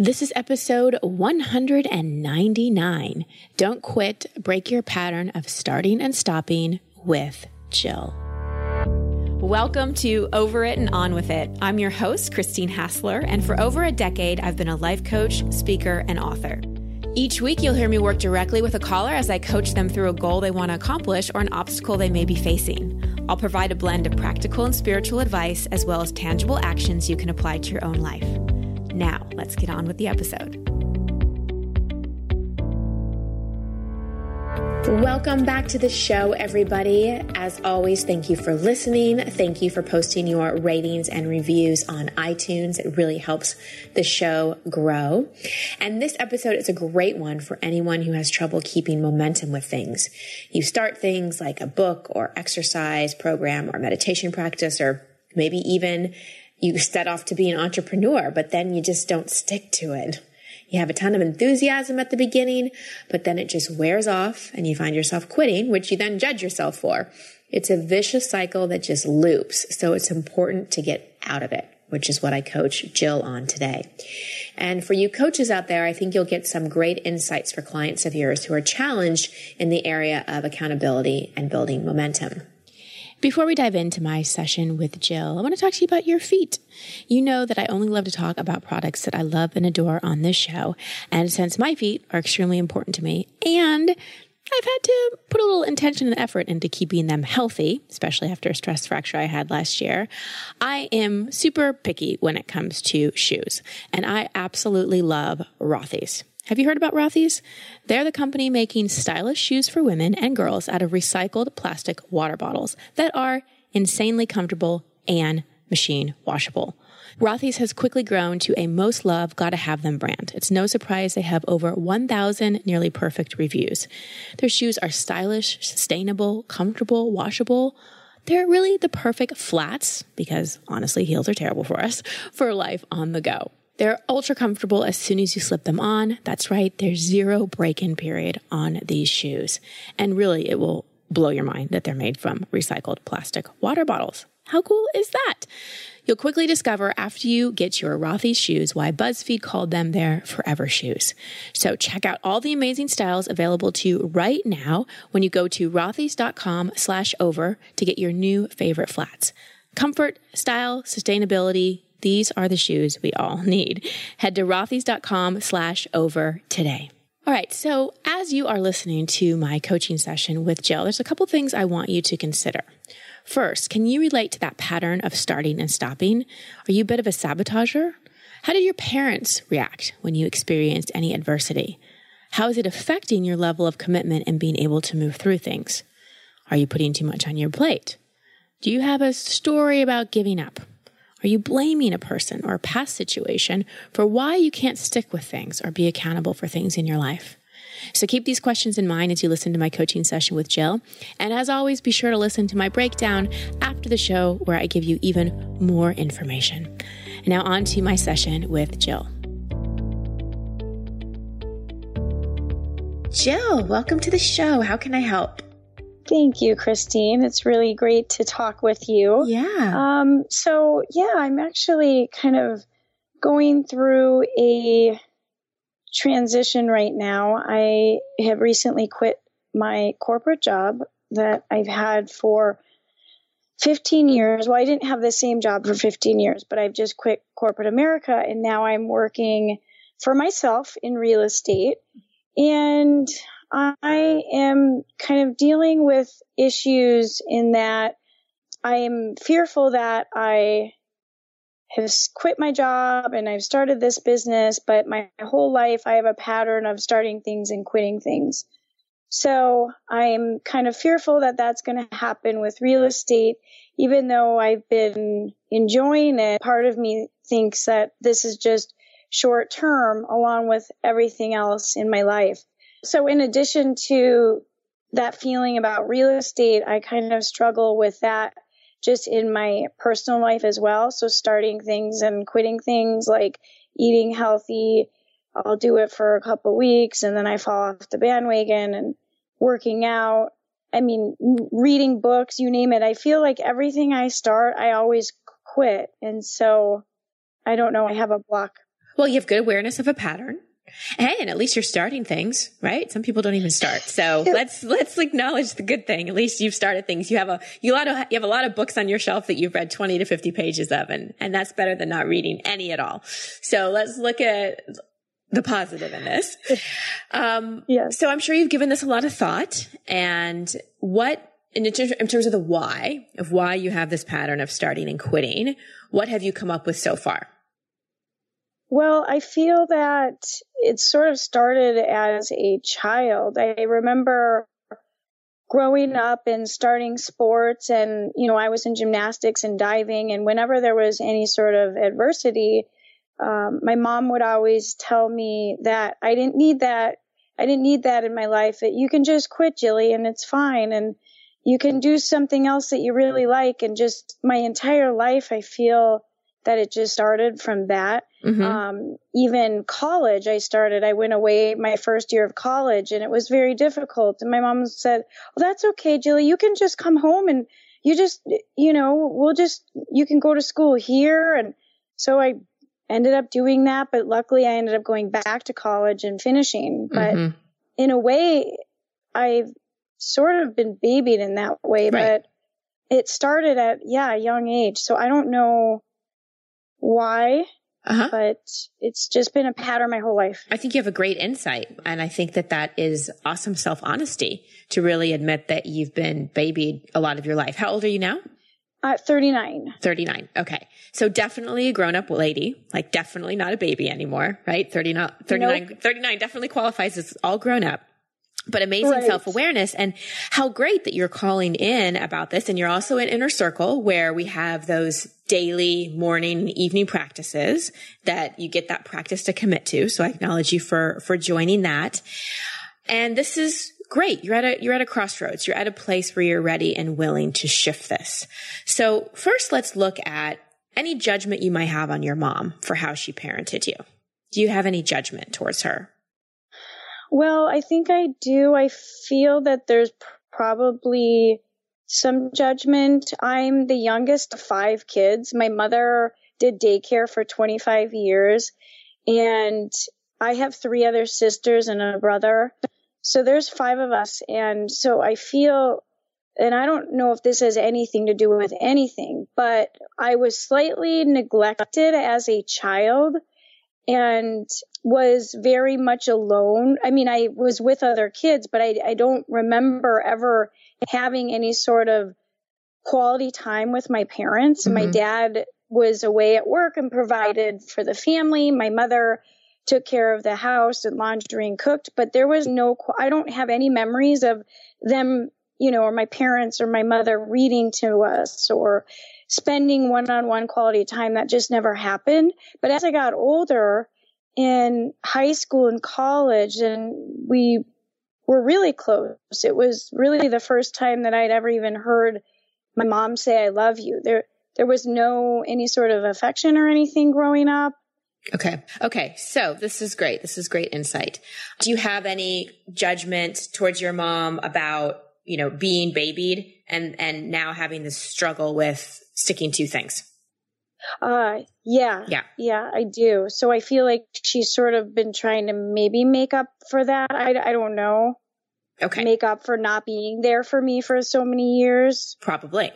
This is episode 199. Don't quit, break your pattern of starting and stopping with Jill. Welcome to Over It and On With It. I'm your host, Christine Hassler, and for over a decade, I've been a life coach, speaker, and author. Each week, you'll hear me work directly with a caller as I coach them through a goal they want to accomplish or an obstacle they may be facing. I'll provide a blend of practical and spiritual advice as well as tangible actions you can apply to your own life. Now, let's get on with the episode. Welcome back to the show, everybody. As always, thank you for listening. Thank you for posting your ratings and reviews on iTunes. It really helps the show grow. And this episode is a great one for anyone who has trouble keeping momentum with things. You start things like a book or exercise program or meditation practice, or maybe even you set off to be an entrepreneur, but then you just don't stick to it. You have a ton of enthusiasm at the beginning, but then it just wears off and you find yourself quitting, which you then judge yourself for. It's a vicious cycle that just loops. So it's important to get out of it, which is what I coach Jill on today. And for you coaches out there, I think you'll get some great insights for clients of yours who are challenged in the area of accountability and building momentum. Before we dive into my session with Jill, I want to talk to you about your feet. You know that I only love to talk about products that I love and adore on this show. And since my feet are extremely important to me and I've had to put a little intention and effort into keeping them healthy, especially after a stress fracture I had last year. I am super picky when it comes to shoes, and I absolutely love Rothy's. Have you heard about Rothy's? They're the company making stylish shoes for women and girls out of recycled plastic water bottles that are insanely comfortable and machine washable. Rothy's has quickly grown to a most loved, gotta have them brand. It's no surprise they have over 1,000 nearly perfect reviews. Their shoes are stylish, sustainable, comfortable, washable. They're really the perfect flats, because honestly, heels are terrible for us, for life on the go. They're ultra comfortable as soon as you slip them on. That's right, there's zero break in period on these shoes. And really, it will blow your mind that they're made from recycled plastic water bottles. How cool is that? You'll quickly discover after you get your Rothy's shoes why BuzzFeed called them their forever shoes. So check out all the amazing styles available to you right now when you go to rothys.com slash over to get your new favorite flats. Comfort, style, sustainability, these are the shoes we all need. Head to rothys.com slash over today. All right. So as you are listening to my coaching session with Jill, there's a couple things I want you to consider. First, can you relate to that pattern of starting and stopping? Are you a bit of a sabotager? How did your parents react when you experienced any adversity? How is it affecting your level of commitment and being able to move through things? Are you putting too much on your plate? Do you have a story about giving up? Are you blaming a person or a past situation for why you can't stick with things or be accountable for things in your life? So keep these questions in mind as you listen to my coaching session with Jill. And as always, be sure to listen to my breakdown after the show where I give you even more information. Now on to my session with Jill. Jill, welcome to the show. How can I help? Thank you, Christine. It's really great to talk with you. Yeah. Um, so yeah, I'm actually kind of going through a transition right now. I have recently quit my corporate job that I've had for 15 years. Well, I didn't have the same job for 15 years, but I've just quit corporate America and now I'm working for myself in real estate. And I am kind of dealing with issues in that I am fearful that I have quit my job and I've started this business, but my whole life I have a pattern of starting things and quitting things. So I'm kind of fearful that that's going to happen with real estate, even though I've been enjoying it. Part of me thinks that this is just short term along with everything else in my life. So in addition to that feeling about real estate, I kind of struggle with that just in my personal life as well. So starting things and quitting things like eating healthy. I'll do it for a couple weeks and then I fall off the bandwagon and working out. I mean, reading books, you name it. I feel like everything I start, I always quit. And so I don't know. I have a block Well, you have good awareness of a pattern. Hey, and at least you're starting things, right? Some people don't even start. So let's, let's acknowledge the good thing. At least you've started things. You have a, you, lot of, you have a lot of books on your shelf that you've read 20 to 50 pages of, and, and that's better than not reading any at all. So let's look at the positive in this. Um, yes. So I'm sure you've given this a lot of thought and what, in, in terms of the why of why you have this pattern of starting and quitting, what have you come up with so far? Well, I feel that it sort of started as a child. I remember growing up and starting sports and, you know, I was in gymnastics and diving and whenever there was any sort of adversity, um, my mom would always tell me that I didn't need that. I didn't need that in my life. That you can just quit, Jilly, and it's fine. And you can do something else that you really like. And just my entire life, I feel that it just started from that. Mm-hmm. Um, even college, I started, I went away my first year of college and it was very difficult. And my mom said, well, that's okay, Jilly. You can just come home and you just, you know, we'll just, you can go to school here. And so I ended up doing that, but luckily I ended up going back to college and finishing. But mm-hmm. in a way, I've sort of been babied in that way, right. but it started at, yeah, a young age. So I don't know why. Uh-huh. But it's just been a pattern my whole life. I think you have a great insight. And I think that that is awesome self honesty to really admit that you've been babied a lot of your life. How old are you now? Uh, 39. 39. Okay. So definitely a grown up lady, like definitely not a baby anymore, right? 39, 39, nope. 39 definitely qualifies as all grown up but amazing right. self awareness and how great that you're calling in about this. And you're also in inner circle where we have those daily morning and evening practices that you get that practice to commit to. So I acknowledge you for, for joining that. And this is great. You're at a, you're at a crossroads. You're at a place where you're ready and willing to shift this. So first let's look at any judgment you might have on your mom for how she parented you. Do you have any judgment towards her? Well, I think I do. I feel that there's probably some judgment. I'm the youngest of five kids. My mother did daycare for 25 years and I have three other sisters and a brother. So there's five of us. And so I feel, and I don't know if this has anything to do with anything, but I was slightly neglected as a child and was very much alone. I mean, I was with other kids, but I, I don't remember ever having any sort of quality time with my parents. Mm-hmm. My dad was away at work and provided for the family. My mother took care of the house and laundry and cooked, but there was no, I don't have any memories of them, you know, or my parents or my mother reading to us or spending one on one quality time. That just never happened. But as I got older in high school and college and we were really close. It was really the first time that I'd ever even heard my mom say, I love you. There, there was no any sort of affection or anything growing up. Okay. Okay. So this is great. This is great insight. Do you have any judgment towards your mom about, you know, being babied and, and now having this struggle with sticking to things? Uh, yeah. Yeah. Yeah, I do. So I feel like she's sort of been trying to maybe make up for that. I, I don't know. Okay. Make up for not being there for me for so many years. Probably.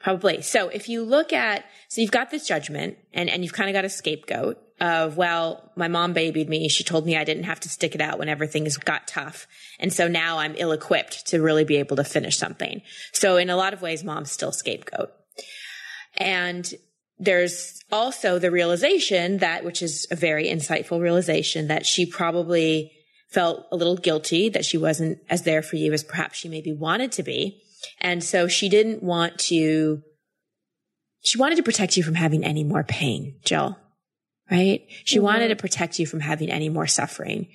Probably. So if you look at, so you've got this judgment and, and you've kind of got a scapegoat of, well, my mom babied me. She told me I didn't have to stick it out when everything got tough. And so now I'm ill equipped to really be able to finish something. So in a lot of ways, mom's still scapegoat. And there's also the realization that, which is a very insightful realization that she probably felt a little guilty that she wasn't as there for you as perhaps she maybe wanted to be. And so she didn't want to, she wanted to protect you from having any more pain, Jill, right? She mm-hmm. wanted to protect you from having any more suffering.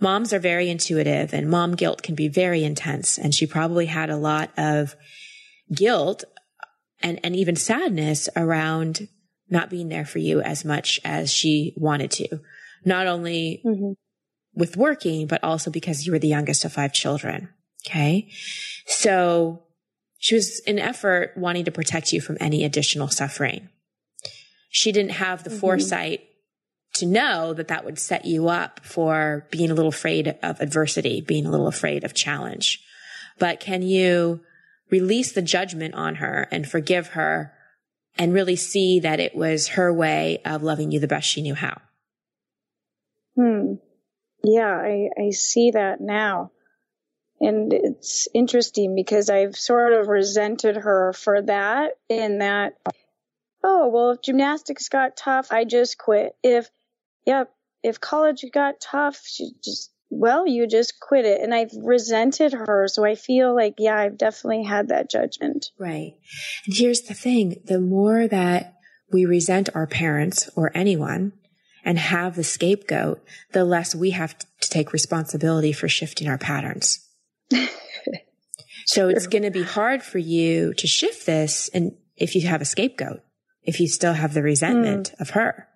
Moms are very intuitive and mom guilt can be very intense. And she probably had a lot of guilt and, and even sadness around not being there for you as much as she wanted to. Not only mm-hmm. with working, but also because you were the youngest of five children. Okay. So she was in effort wanting to protect you from any additional suffering. She didn't have the mm-hmm. foresight to know that that would set you up for being a little afraid of adversity, being a little afraid of challenge. But can you release the judgment on her and forgive her and really see that it was her way of loving you the best she knew how? Hmm. Yeah, I, I see that now. And it's interesting because I've sort of resented her for that in that, oh, well, if gymnastics got tough, I just quit. If, yep, if college got tough, she just, well, you just quit it. And I've resented her. So I feel like, yeah, I've definitely had that judgment. Right. And here's the thing. The more that we resent our parents or anyone and have the scapegoat, the less we have to take responsibility for shifting our patterns. so it's going to be hard for you to shift this. And if you have a scapegoat, if you still have the resentment mm. of her,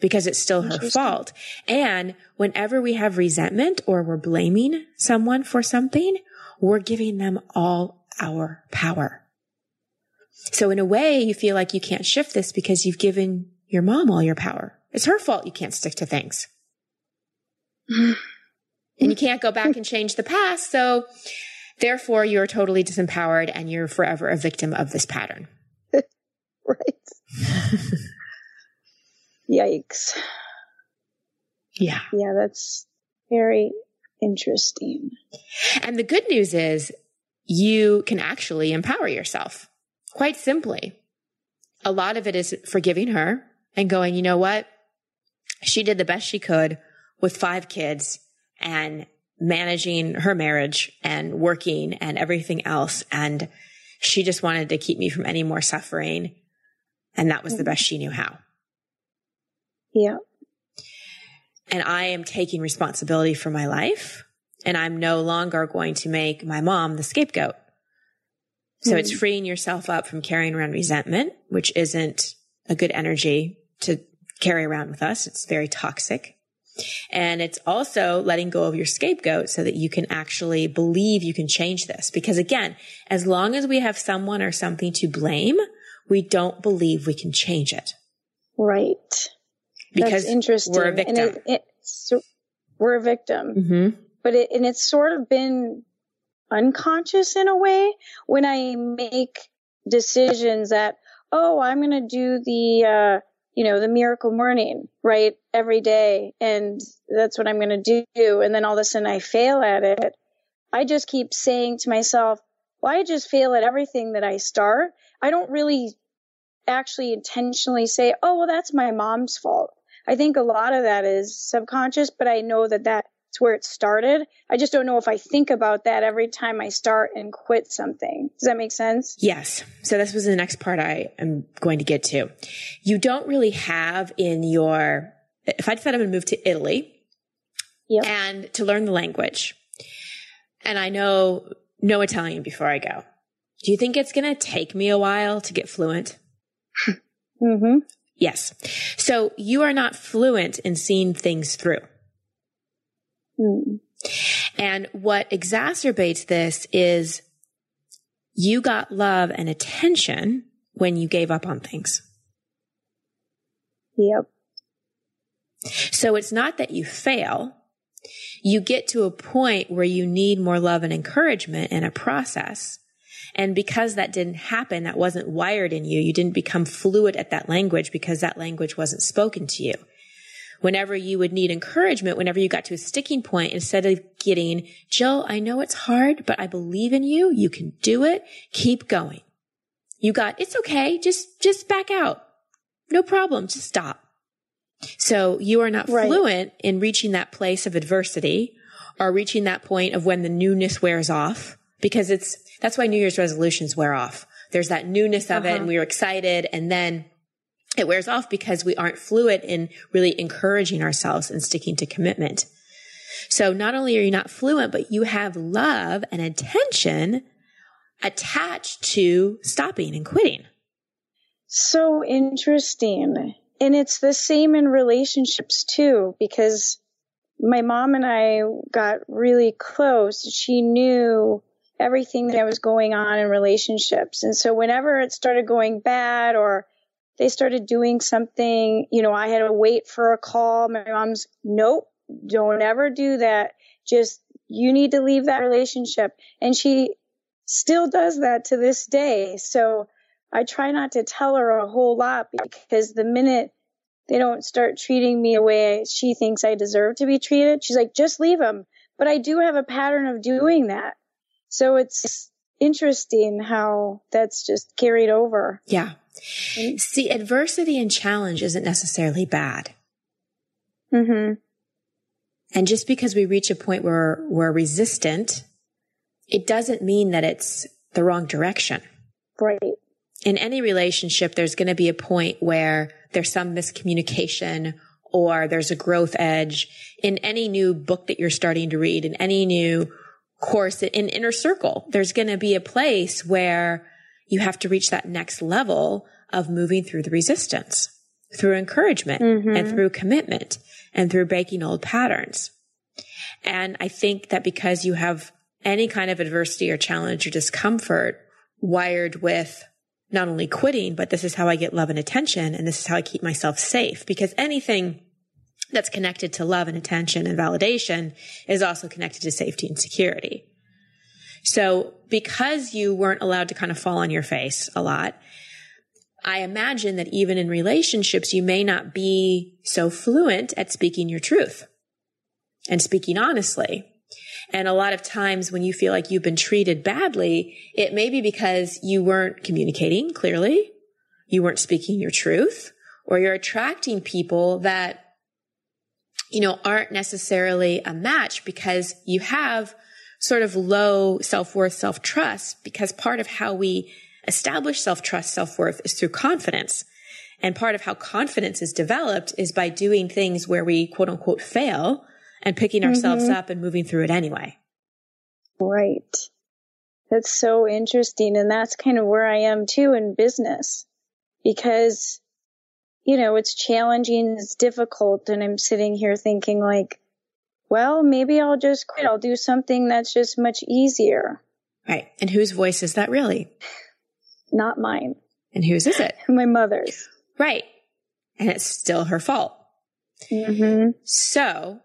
because it's still her fault. And whenever we have resentment or we're blaming someone for something, we're giving them all our power. So in a way, you feel like you can't shift this because you've given your mom all your power. It's her fault you can't stick to things. and you can't go back and change the past. So therefore you're totally disempowered and you're forever a victim of this pattern. right. Yikes. Yeah. Yeah, that's very interesting. And the good news is you can actually empower yourself quite simply. A lot of it is forgiving her and going, you know what? She did the best she could with five kids and managing her marriage and working and everything else. And she just wanted to keep me from any more suffering. And that was the mm-hmm. best she knew how. Yeah. And I am taking responsibility for my life and I'm no longer going to make my mom the scapegoat. So mm it's freeing yourself up from carrying around resentment, which isn't a good energy to carry around with us. It's very toxic. And it's also letting go of your scapegoat so that you can actually believe you can change this. Because again, as long as we have someone or something to blame, we don't believe we can change it. Right because That's interesting. we're a victim. And it, it, we're a victim, mm-hmm. but it, and it's sort of been unconscious in a way when I make decisions that, oh, I'm going to do the, uh, you know, the miracle morning, right? Every day. And that's what I'm going to do. And then all of a sudden I fail at it. I just keep saying to myself, well, I just fail at everything that I start. I don't really actually intentionally say, oh, well, that's my mom's fault. I think a lot of that is subconscious, but I know that that's where it started. I just don't know if I think about that every time I start and quit something. Does that make sense? Yes. So this was the next part I am going to get to. You don't really have in your, if I decide I'm going to move to Italy yep. and to learn the language, and I know no Italian before I go, do you think it's going to take me a while to get fluent? mm-hmm. Yes. So you are not fluent in seeing things through. Mm. And what exacerbates this is you got love and attention when you gave up on things. Yep. So it's not that you fail. You get to a point where you need more love and encouragement in a process. And because that didn't happen, that wasn't wired in you. You didn't become fluid at that language because that language wasn't spoken to you. Whenever you would need encouragement, whenever you got to a sticking point, instead of getting, Jill, I know it's hard, but I believe in you. You can do it. Keep going. You got, it's okay. Just, just back out. No problem. Just stop. So you are not right. fluent in reaching that place of adversity or reaching that point of when the newness wears off because it's, that's why New Year's resolutions wear off. There's that newness of uh-huh. it and we are excited and then it wears off because we aren't fluid in really encouraging ourselves and sticking to commitment. So not only are you not fluent, but you have love and attention attached to stopping and quitting. So interesting. And it's the same in relationships too, because my mom and I got really close. She knew everything that was going on in relationships. And so whenever it started going bad or they started doing something, you know, I had to wait for a call. My mom's, nope, don't ever do that. Just, you need to leave that relationship. And she still does that to this day. So I try not to tell her a whole lot because the minute they don't start treating me a way she thinks I deserve to be treated, she's like, just leave them. But I do have a pattern of doing that. So it's interesting how that's just carried over. Yeah. See, adversity and challenge isn't necessarily bad. Mm-hmm. And just because we reach a point where we're resistant, it doesn't mean that it's the wrong direction. Right. In any relationship, there's going to be a point where there's some miscommunication or there's a growth edge in any new book that you're starting to read, in any new course in inner circle. There's going to be a place where you have to reach that next level of moving through the resistance through encouragement mm-hmm. and through commitment and through breaking old patterns. And I think that because you have any kind of adversity or challenge or discomfort wired with not only quitting, but this is how I get love and attention. And this is how I keep myself safe because anything that's connected to love and attention and validation is also connected to safety and security. So because you weren't allowed to kind of fall on your face a lot, I imagine that even in relationships, you may not be so fluent at speaking your truth and speaking honestly. And a lot of times when you feel like you've been treated badly, it may be because you weren't communicating clearly, you weren't speaking your truth, or you're attracting people that, you know, aren't necessarily a match because you have sort of low self-worth, self-trust, because part of how we establish self-trust, self-worth is through confidence. And part of how confidence is developed is by doing things where we quote unquote fail and picking ourselves mm-hmm. up and moving through it anyway. Right. That's so interesting. And that's kind of where I am too in business because, you know, it's challenging, it's difficult. And I'm sitting here thinking like, well, maybe I'll just quit. I'll do something that's just much easier. Right. And whose voice is that really? Not mine. And whose is it? My mother's. Right. And it's still her fault. Mm-hmm. So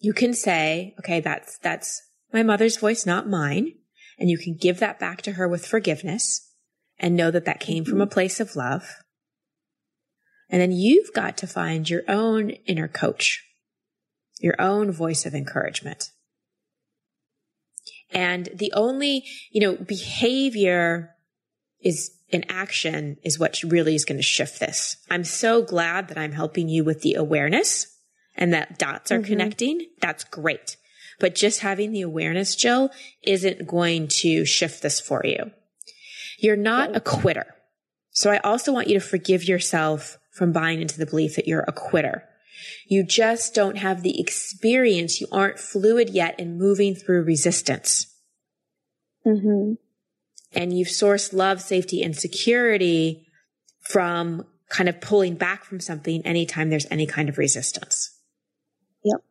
you can say, okay, that's, that's my mother's voice, not mine. And you can give that back to her with forgiveness and know that that came from a mm-hmm. place of love. And then you've got to find your own inner coach, your own voice of encouragement. And the only, you know, behavior is an action is what really is going to shift this. I'm so glad that I'm helping you with the awareness and that dots are mm-hmm. connecting, that's great. But just having the awareness, Jill, isn't going to shift this for you. You're not a quitter. So I also want you to forgive yourself from buying into the belief that you're a quitter. You just don't have the experience. You aren't fluid yet in moving through resistance. Mm-hmm. And you've sourced love, safety, and security from kind of pulling back from something anytime there's any kind of resistance. Yep.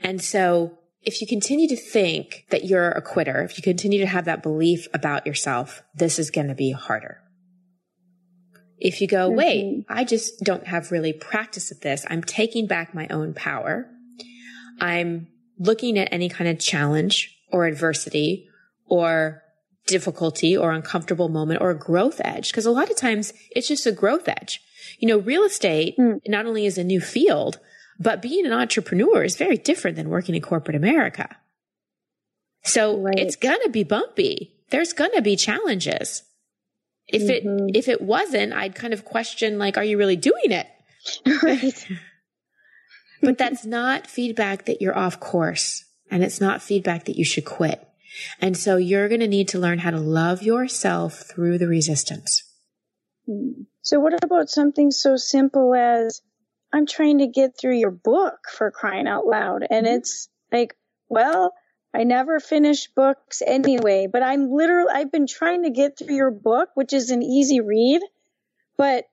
And so if you continue to think that you're a quitter, if you continue to have that belief about yourself, this is going to be harder. If you go, mm-hmm. wait, I just don't have really practice at this. I'm taking back my own power. I'm looking at any kind of challenge or adversity or difficulty or uncomfortable moment or a growth edge. Cause a lot of times it's just a growth edge. You know, real estate mm. not only is a new field, but being an entrepreneur is very different than working in corporate America. So right. it's going to be bumpy. There's going to be challenges. If mm-hmm. it, if it wasn't, I'd kind of question, like, are you really doing it? Right. but that's not feedback that you're off course and it's not feedback that you should quit. And so you're going to need to learn how to love yourself through the resistance. Hmm. So what about something so simple as I'm trying to get through your book for crying out loud. And mm-hmm. it's like, well, I never finish books anyway, but I'm literally, I've been trying to get through your book, which is an easy read, but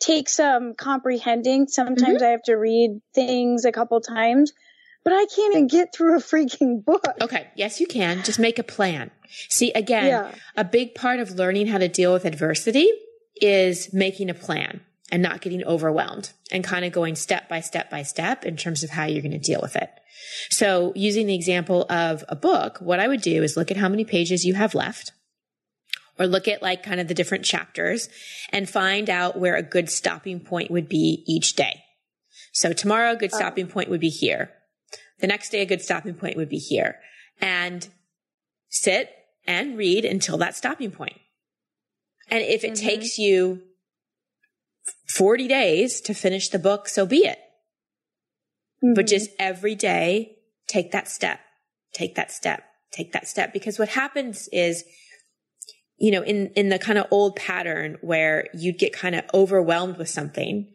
takes some um, comprehending. Sometimes mm-hmm. I have to read things a couple times, but I can't even get through a freaking book. Okay. Yes, you can. Just make a plan. See, again, yeah. a big part of learning how to deal with adversity is making a plan and not getting overwhelmed and kind of going step by step by step in terms of how you're going to deal with it. So using the example of a book, what I would do is look at how many pages you have left or look at like kind of the different chapters and find out where a good stopping point would be each day. So tomorrow, a good oh. stopping point would be here. The next day, a good stopping point would be here and sit and read until that stopping point. And if it mm-hmm. takes you 40 days to finish the book, so be it. Mm-hmm. But just every day, take that step, take that step, take that step. Because what happens is, you know, in, in the kind of old pattern where you'd get kind of overwhelmed with something,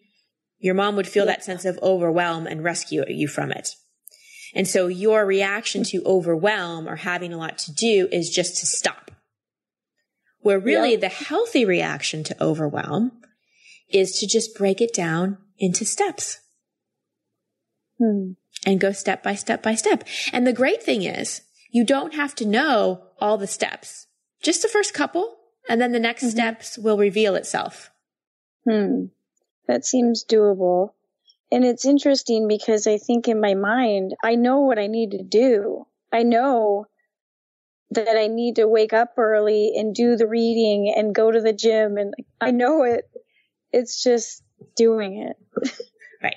your mom would feel yeah. that sense of overwhelm and rescue you from it. And so your reaction to overwhelm or having a lot to do is just to stop. Where really the healthy reaction to overwhelm is to just break it down into steps. Hmm. And go step by step by step. And the great thing is you don't have to know all the steps. Just the first couple and then the next mm-hmm. steps will reveal itself. Hmm. That seems doable. And it's interesting because I think in my mind, I know what I need to do. I know that I need to wake up early and do the reading and go to the gym. And I know it. It's just doing it. Right.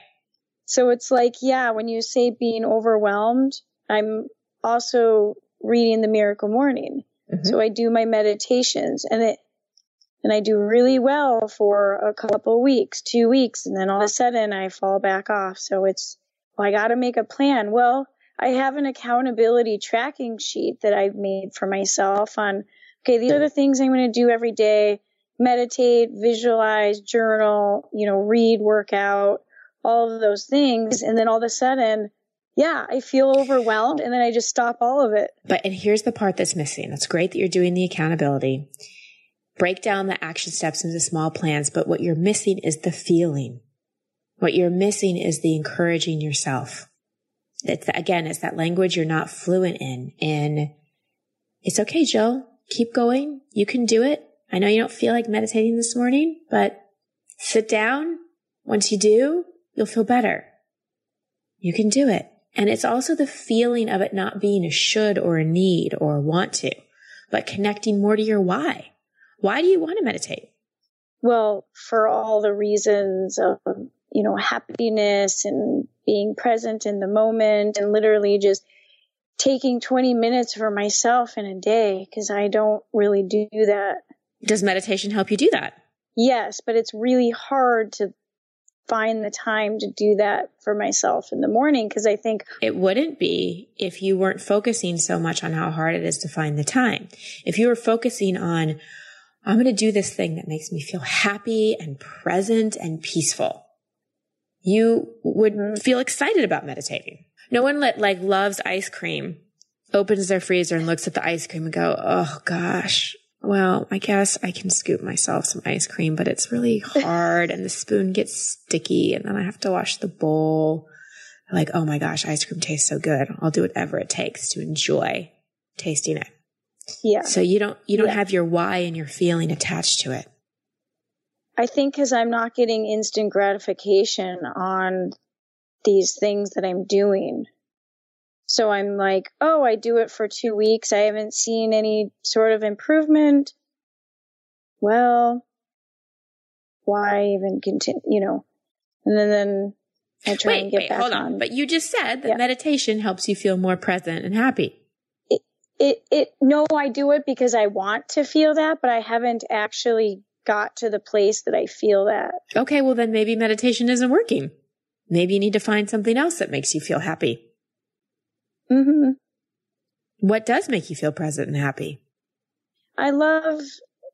so it's like, yeah, when you say being overwhelmed, I'm also reading the miracle morning. Mm-hmm. So I do my meditations and it, and I do really well for a couple weeks, two weeks, and then all of a sudden I fall back off. So it's, well, I got to make a plan. Well, I have an accountability tracking sheet that I've made for myself on, okay, these are the things I'm going to do every day. Meditate, visualize, journal, you know, read, work out, all of those things. And then all of a sudden, yeah, I feel overwhelmed and then I just stop all of it. But, and here's the part that's missing. It's great that you're doing the accountability break down the action steps into small plans, but what you're missing is the feeling. What you're missing is the encouraging yourself. It's again, it's that language you're not fluent in. And it's okay, Jill. Keep going. You can do it. I know you don't feel like meditating this morning, but sit down. Once you do, you'll feel better. You can do it. And it's also the feeling of it not being a should or a need or a want to, but connecting more to your why. Why do you want to meditate? Well, for all the reasons of, you know, happiness and being present in the moment and literally just taking 20 minutes for myself in a day because I don't really do that. Does meditation help you do that? Yes, but it's really hard to find the time to do that for myself in the morning because I think it wouldn't be if you weren't focusing so much on how hard it is to find the time. If you were focusing on, I'm going to do this thing that makes me feel happy and present and peaceful. You would mm-hmm. feel excited about meditating. No one that like loves ice cream opens their freezer and looks at the ice cream and go, Oh gosh, well, I guess I can scoop myself some ice cream, but it's really hard and the spoon gets sticky and then I have to wash the bowl. Like, oh my gosh, ice cream tastes so good. I'll do whatever it takes to enjoy tasting it. Yeah. So you don't, you don't yeah. have your why and your feeling attached to it. I think because I'm not getting instant gratification on these things that I'm doing. So I'm like, oh, I do it for two weeks. I haven't seen any sort of improvement. Well, why even continue, you know? And then, then I try wait, and get wait, back hold on. on. But you just said that yeah. meditation helps you feel more present and happy it, it, no, I do it because I want to feel that, but I haven't actually got to the place that I feel that. Okay. Well, then maybe meditation isn't working. Maybe you need to find something else that makes you feel happy. Hmm What does make you feel present and happy? I love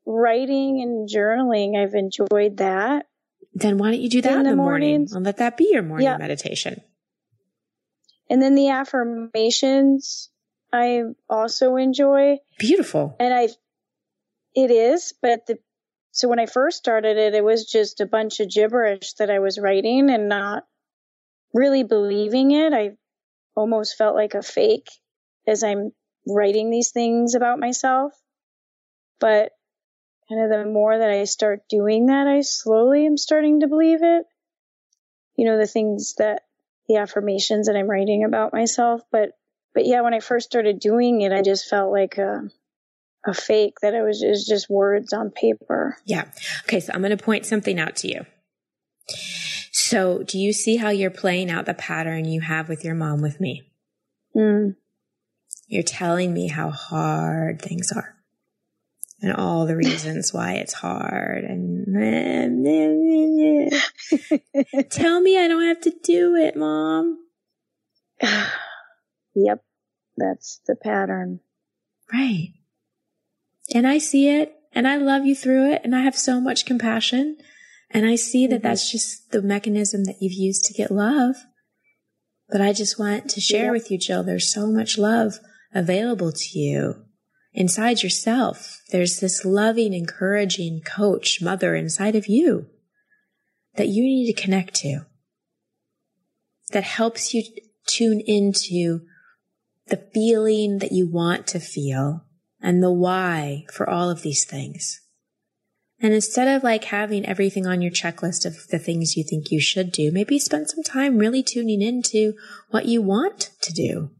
writing and journaling. I've enjoyed that. Then why don't you do that in, in the, the morning and let that be your morning yeah. meditation? And then the affirmations. I also enjoy. Beautiful. And I, it is, but the, so when I first started it, it was just a bunch of gibberish that I was writing and not really believing it. I almost felt like a fake as I'm writing these things about myself. But kind of the more that I start doing that, I slowly am starting to believe it. You know, the things that the affirmations that I'm writing about myself. But, but yeah, when I first started doing it, I just felt like a, a fake that it was, it was just words on paper. Yeah. Okay. So I'm going to point something out to you. So do you see how you're playing out the pattern you have with your mom with me? Mm. You're telling me how hard things are and all the reasons why it's hard and tell me I don't have to do it, mom. yep. That's the pattern. Right. And I see it and I love you through it and I have so much compassion and I see that mm-hmm. that's just the mechanism that you've used to get love. But I just want to share with you, Jill, there's so much love available to you inside yourself. There's this loving, encouraging coach, mother inside of you that you need to connect to that helps you tune into the feeling that you want to feel and the why for all of these things. And instead of like having everything on your checklist of the things you think you should do, maybe spend some time really tuning into what you want to do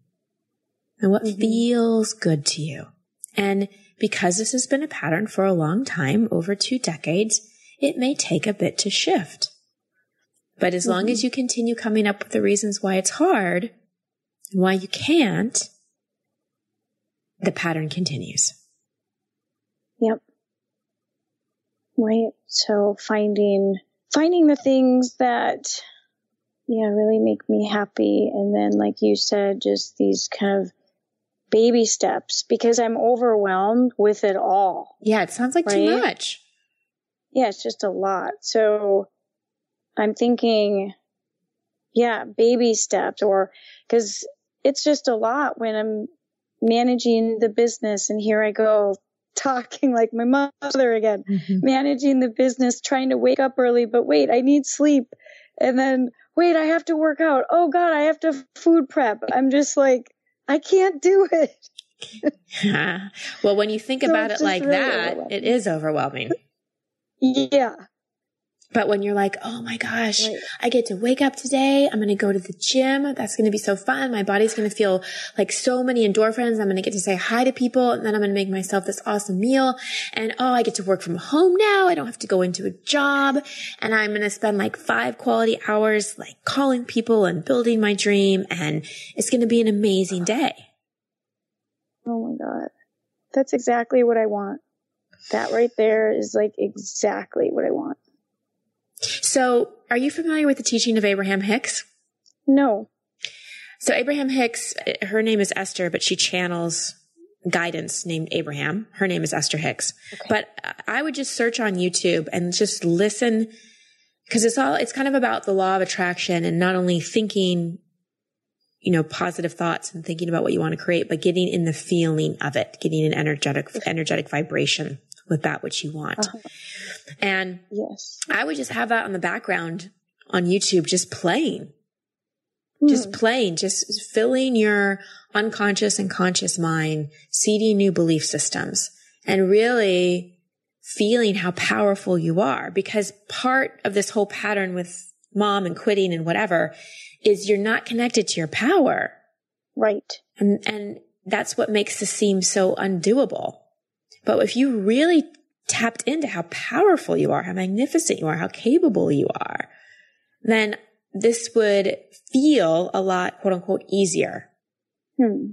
and what mm-hmm. feels good to you. And because this has been a pattern for a long time, over two decades, it may take a bit to shift. But as mm-hmm. long as you continue coming up with the reasons why it's hard and why you can't, the pattern continues. Yep. Right. So finding, finding the things that, yeah, really make me happy. And then, like you said, just these kind of baby steps because I'm overwhelmed with it all. Yeah. It sounds like right? too much. Yeah. It's just a lot. So I'm thinking, yeah, baby steps or because it's just a lot when I'm managing the business and here I go talking like my mother again, mm-hmm. managing the business, trying to wake up early, but wait, I need sleep. And then wait, I have to work out. Oh God, I have to food prep. I'm just like, I can't do it. well, when you think so about it like really that, it is overwhelming. Yeah. But when you're like, oh my gosh, right. I get to wake up today. I'm going to go to the gym. That's going to be so fun. My body's going to feel like so many endorphins. I'm going to get to say hi to people and then I'm going to make myself this awesome meal. And oh, I get to work from home now. I don't have to go into a job and I'm going to spend like five quality hours like calling people and building my dream. And it's going to be an amazing day. Oh my God. That's exactly what I want. That right there is like exactly what I want. So, are you familiar with the teaching of Abraham Hicks? No. So, Abraham Hicks, her name is Esther, but she channels guidance named Abraham. Her name is Esther Hicks. Okay. But I would just search on YouTube and just listen because it's all, it's kind of about the law of attraction and not only thinking, you know, positive thoughts and thinking about what you want to create, but getting in the feeling of it, getting an energetic, energetic vibration with that which you want. Uh-huh. And yes, I would just have that on the background on YouTube, just playing, mm. just playing, just filling your unconscious and conscious mind, seeding new belief systems and really feeling how powerful you are. Because part of this whole pattern with mom and quitting and whatever is you're not connected to your power. Right. And, and that's what makes this seem so undoable. But if you really tapped into how powerful you are, how magnificent you are, how capable you are, then this would feel a lot, quote unquote, easier. Hmm.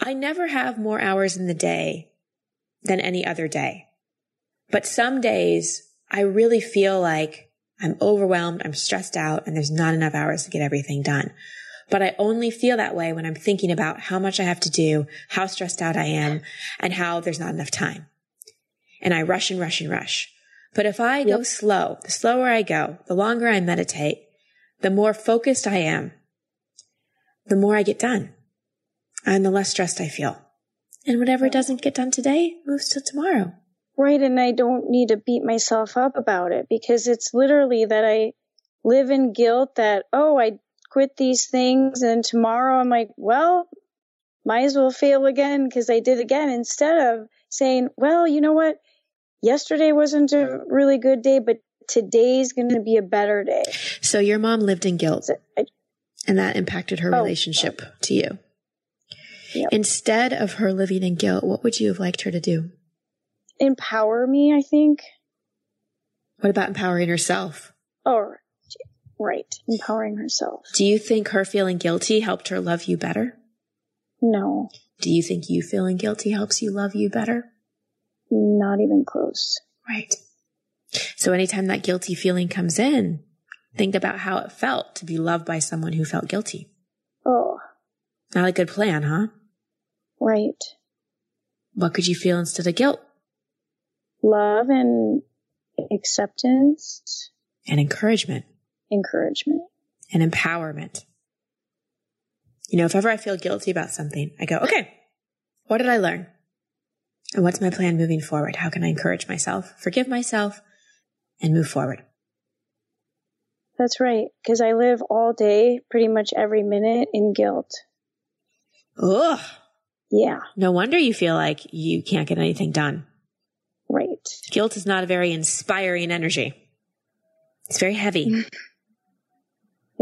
I never have more hours in the day than any other day. But some days I really feel like I'm overwhelmed, I'm stressed out, and there's not enough hours to get everything done. But I only feel that way when I'm thinking about how much I have to do, how stressed out I am, and how there's not enough time. And I rush and rush and rush. But if I yep. go slow, the slower I go, the longer I meditate, the more focused I am, the more I get done and the less stressed I feel. And whatever doesn't get done today moves to tomorrow. Right. And I don't need to beat myself up about it because it's literally that I live in guilt that, oh, I quit these things and tomorrow I'm like, well, might as well fail again because I did again instead of saying, well, you know what? yesterday wasn't a really good day, but today's going to be a better day. So your mom lived in guilt I, and that impacted her Oh. relationship to you. Yep. Instead of her living in guilt, what would you have liked her to do? empower me, I think. What about empowering herself? Oh, right. Empowering herself. Do you think her feeling guilty helped her love you better? No, Do you think you feeling guilty helps you love you better? not even close. Right. So anytime that guilty feeling comes in, think about how it felt to be loved by someone who felt guilty. Oh, Not a good plan, huh? right. What could you feel instead of guilt? Love and acceptance, And encouragement encouragement. and empowerment. You know, if ever I feel guilty about something, I go, okay, what did I learn? And what's my plan moving forward? How can I encourage myself, forgive myself, and move forward? That's right. Because I live all day, pretty much every minute in guilt. Ugh. Yeah, No wonder you feel like you can't get anything done. right. Guilt is not a very inspiring energy. It's very heavy.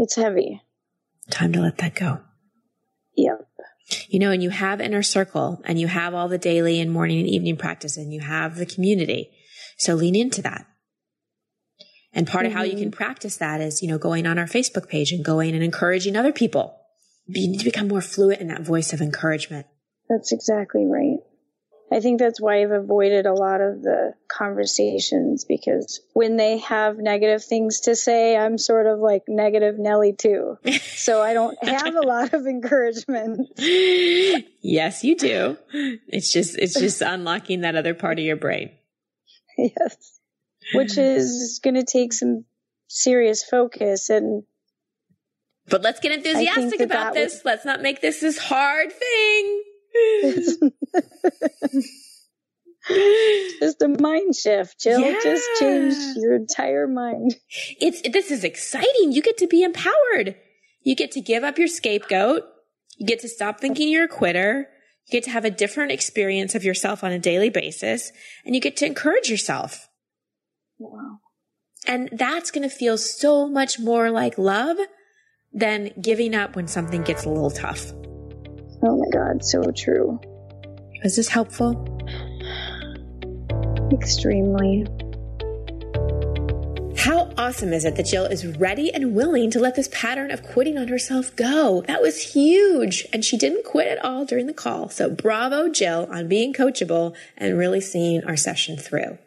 It's heavy. Time to let that go. Yep. You know, and you have inner circle and you have all the daily and morning and evening practice and you have the community. So lean into that. And part of how you Mhm. can practice that is, you know, going on our Facebook page and going and encouraging other people. You need to become more fluent in that voice of encouragement. That's exactly right. I think that's why I've avoided a lot of the conversations because when they have negative things to say, I'm sort of like negative Nelly too. So I don't have a lot of encouragement. yes, you do. It's just, it's just unlocking that other part of your brain. yes. Which is going to take some serious focus and But let's get enthusiastic that about that this. Let's not make this this hard thing. just a mind shift, Jill. Just Yeah. change your entire mind. it's this is exciting. You get to be empowered. You get to give up your scapegoat. You get to stop thinking you're a quitter. You get to have a different experience of yourself on a daily basis and you get to encourage yourself. Wow. And that's going to feel so much more like love than giving up when something gets a little tough. Oh my God. So true. Was this helpful? Extremely. How awesome is it that Jill is ready and willing to let this pattern of quitting on herself go? That was huge. And she didn't quit at all during the call. So bravo, Jill, on being coachable and really seeing our session through.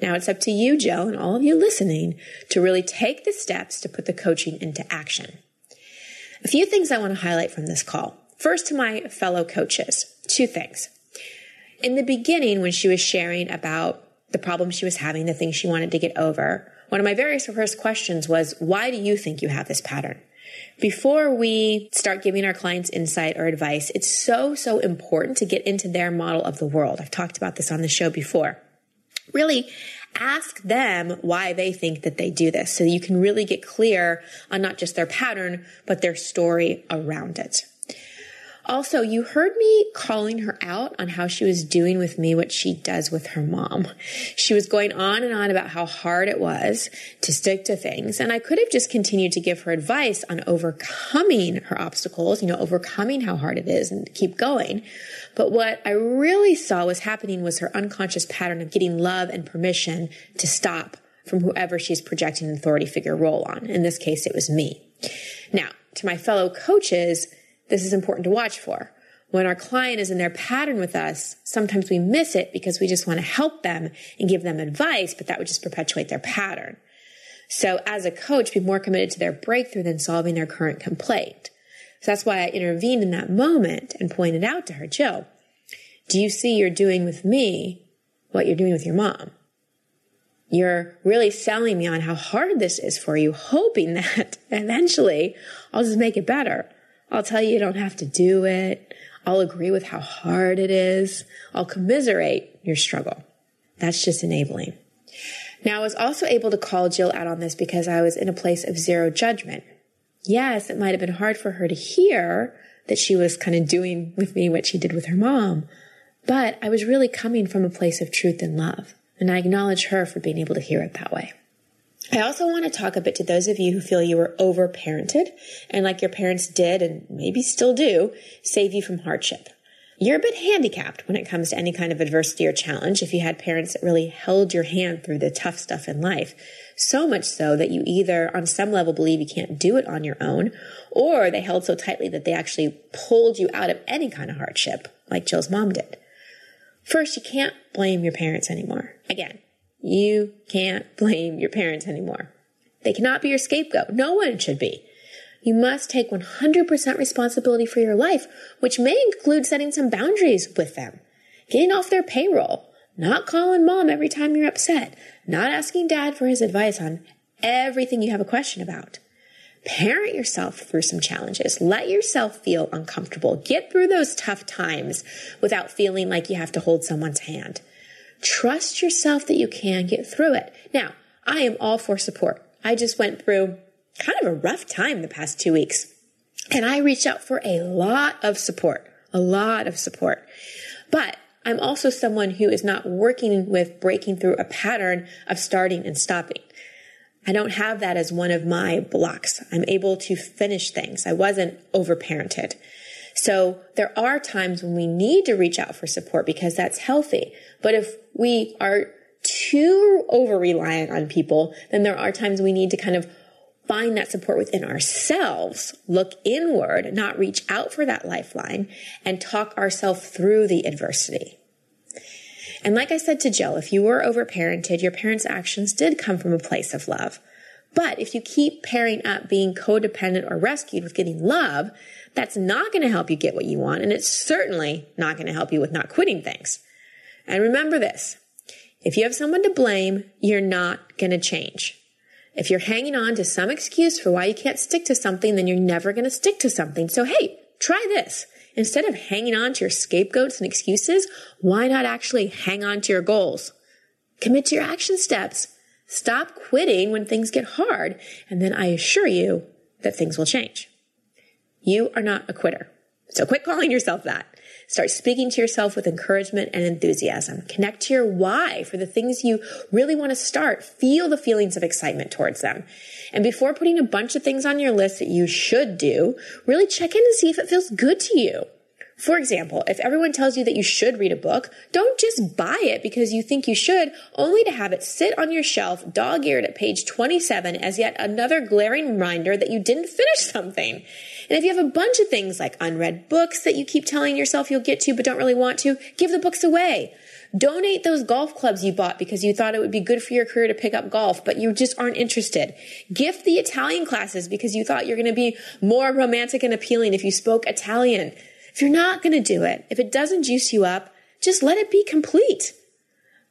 Now it's up to you, Jill, and all of you listening to really take the steps to put the coaching into action. A few things I want to highlight from this call. First, to my fellow coaches, two things. In the beginning, when she was sharing about the problem she was having, the things she wanted to get over, one of my very first questions was, why do you think you have this pattern? Before we start giving our clients insight or advice, it's so, so important to get into their model of the world. I've talked about this on the show before. Really ask them why they think that they do this so you can really get clear on not just their pattern, but their story around it. Also, you heard me calling her out on how she was doing with me what she does with her mom. She was going on and on about how hard it was to stick to things. And I could have just continued to give her advice on overcoming her obstacles, you know, overcoming how hard it is and keep going. But what I really saw was happening was her unconscious pattern of getting love and permission to stop from whoever she's projecting an authority figure role on. In this case, it was me. Now, to my fellow coaches, this is important to watch for. When our client is in their pattern with us, sometimes we miss it because we just want to help them and give them advice, but that would just perpetuate their pattern. So as a coach, be more committed to their breakthrough than solving their current complaint. So that's why I intervened in that moment and pointed out to her, Jill, do you see you're doing with me what you're doing with your mom? You're really selling me on how hard this is for you, hoping that eventually I'll just make it better. I'll tell you you don't have to do it. I'll agree with how hard it is. I'll commiserate your struggle. That's just enabling. Now, I was also able to call Jill out on this because I was in a place of zero judgment. Yes, it might have been hard for her to hear that she was kind of doing with me what she did with her mom, but I was really coming from a place of truth and love. And I acknowledge her for being able to hear it that way. I also want to talk a bit to those of you who feel you were overparented and like your parents did and maybe still do save you from hardship. You're a bit handicapped when it comes to any kind of adversity or challenge if you had parents that really held your hand through the tough stuff in life. So much so that you either on some level believe you can't do it on your own, or they held so tightly that they actually pulled you out of any kind of hardship, like Jill's mom did. First, you can't blame your parents anymore. Again, you can't blame your parents anymore. They cannot be your scapegoat. No one should be. You must take 100% responsibility for your life, which may include setting some boundaries with them, getting off their payroll, not calling mom every time you're upset, not asking dad for his advice on everything you have a question about. Parent yourself through some challenges. Let yourself feel uncomfortable. Get through those tough times without feeling like you have to hold someone's hand. Trust yourself that you can get through it. Now, I am all for support. I just went through kind of a rough time the past two weeks. And I reached out for a lot of support, a lot of support. But I'm also someone who is not working with breaking through a pattern of starting and stopping. I don't have that as one of my blocks. I'm able to finish things. I wasn't overparented. So there are times when we need to reach out for support because that's healthy. But if we are too over reliant on people, then there are times we need to kind of find that support within ourselves, look inward, not reach out for that lifeline, and talk ourselves through the adversity. And like I said to Jill, if you were overparented, your parents' actions did come from a place of love. But if you keep pairing up being codependent or rescued with getting love, that's not going to help you get what you want. And it's certainly not going to help you with not quitting things. And remember this. If you have someone to blame, you're not going to change. If you're hanging on to some excuse for why you can't stick to something, then you're never going to stick to something. So hey, try this. Instead of hanging on to your scapegoats and excuses, why not actually hang on to your goals? Commit to your action steps. Stop quitting when things get hard, and then I assure you that things will change. You are not a quitter. So quit calling yourself that. Start speaking to yourself with encouragement and enthusiasm. Connect to your why for the things you really want to start. Feel the feelings of excitement towards them. And before putting a bunch of things on your list that you should do, really check in and see if it feels good to you. For example, if everyone tells you that you should read a book, don't just buy it because you think you should, only to have it sit on your shelf dog eared at page 27 as yet another glaring reminder that you didn't finish something. And if you have a bunch of things like unread books that you keep telling yourself you'll get to but don't really want to, give the books away. Donate those golf clubs you bought because you thought it would be good for your career to pick up golf, but you just aren't interested. Gift the Italian classes because you thought you're going to be more romantic and appealing if you spoke Italian. If you're not going to do it, if it doesn't juice you up, just let it be complete.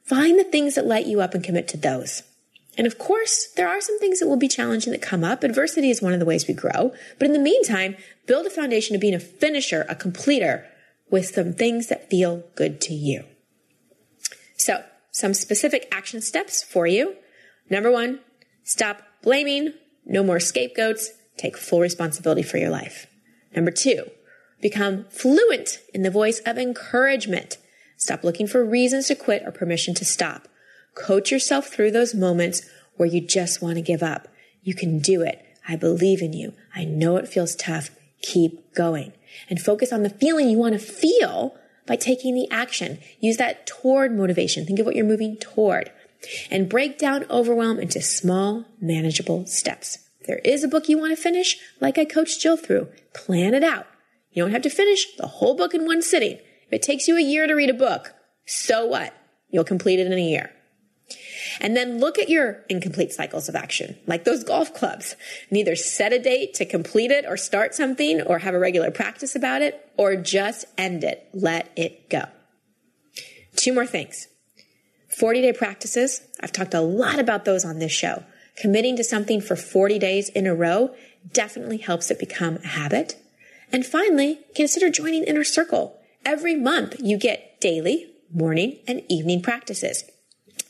Find the things that light you up and commit to those. And of course, there are some things that will be challenging that come up. Adversity is one of the ways we grow. But in the meantime, build a foundation of being a finisher, a completer with some things that feel good to you. So, some specific action steps for you. Number one, stop blaming, no more scapegoats, take full responsibility for your life. Number two, become fluent in the voice of encouragement. Stop looking for reasons to quit or permission to stop. Coach yourself through those moments where you just want to give up. You can do it. I believe in you. I know it feels tough. Keep going and focus on the feeling you want to feel by taking the action. Use that toward motivation. Think of what you're moving toward and break down overwhelm into small, manageable steps. If there is a book you want to finish, like I coached Jill through, plan it out. You don't have to finish the whole book in one sitting. If it takes you a year to read a book, so what? You'll complete it in a year. And then look at your incomplete cycles of action, like those golf clubs. And either set a date to complete it or start something or have a regular practice about it or just end it. Let it go. Two more things. 40 day practices. I've talked a lot about those on this show. Committing to something for 40 days in a row definitely helps it become a habit. And finally, consider joining Inner Circle. Every month you get daily, morning, and evening practices.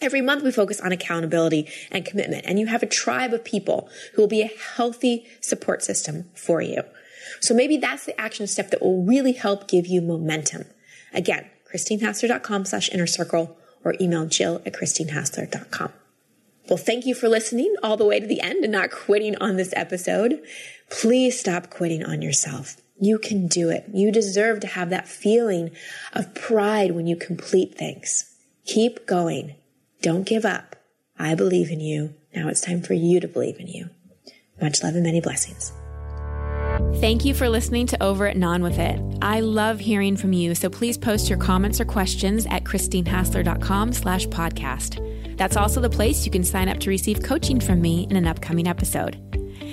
Every month we focus on accountability and commitment, and you have a tribe of people who will be a healthy support system for you. So maybe that's the action step that will really help give you momentum. Again, christinehassler.com slash inner circle or email jill at christinehassler.com. Well, thank you for listening all the way to the end and not quitting on this episode. Please stop quitting on yourself. You can do it. You deserve to have that feeling of pride when you complete things. Keep going. Don't give up. I believe in you. Now it's time for you to believe in you. Much love and many blessings. Thank you for listening to Over It and On With It. I love hearing from you, so please post your comments or questions at christinehassler.com slash podcast. That's also the place you can sign up to receive coaching from me in an upcoming episode.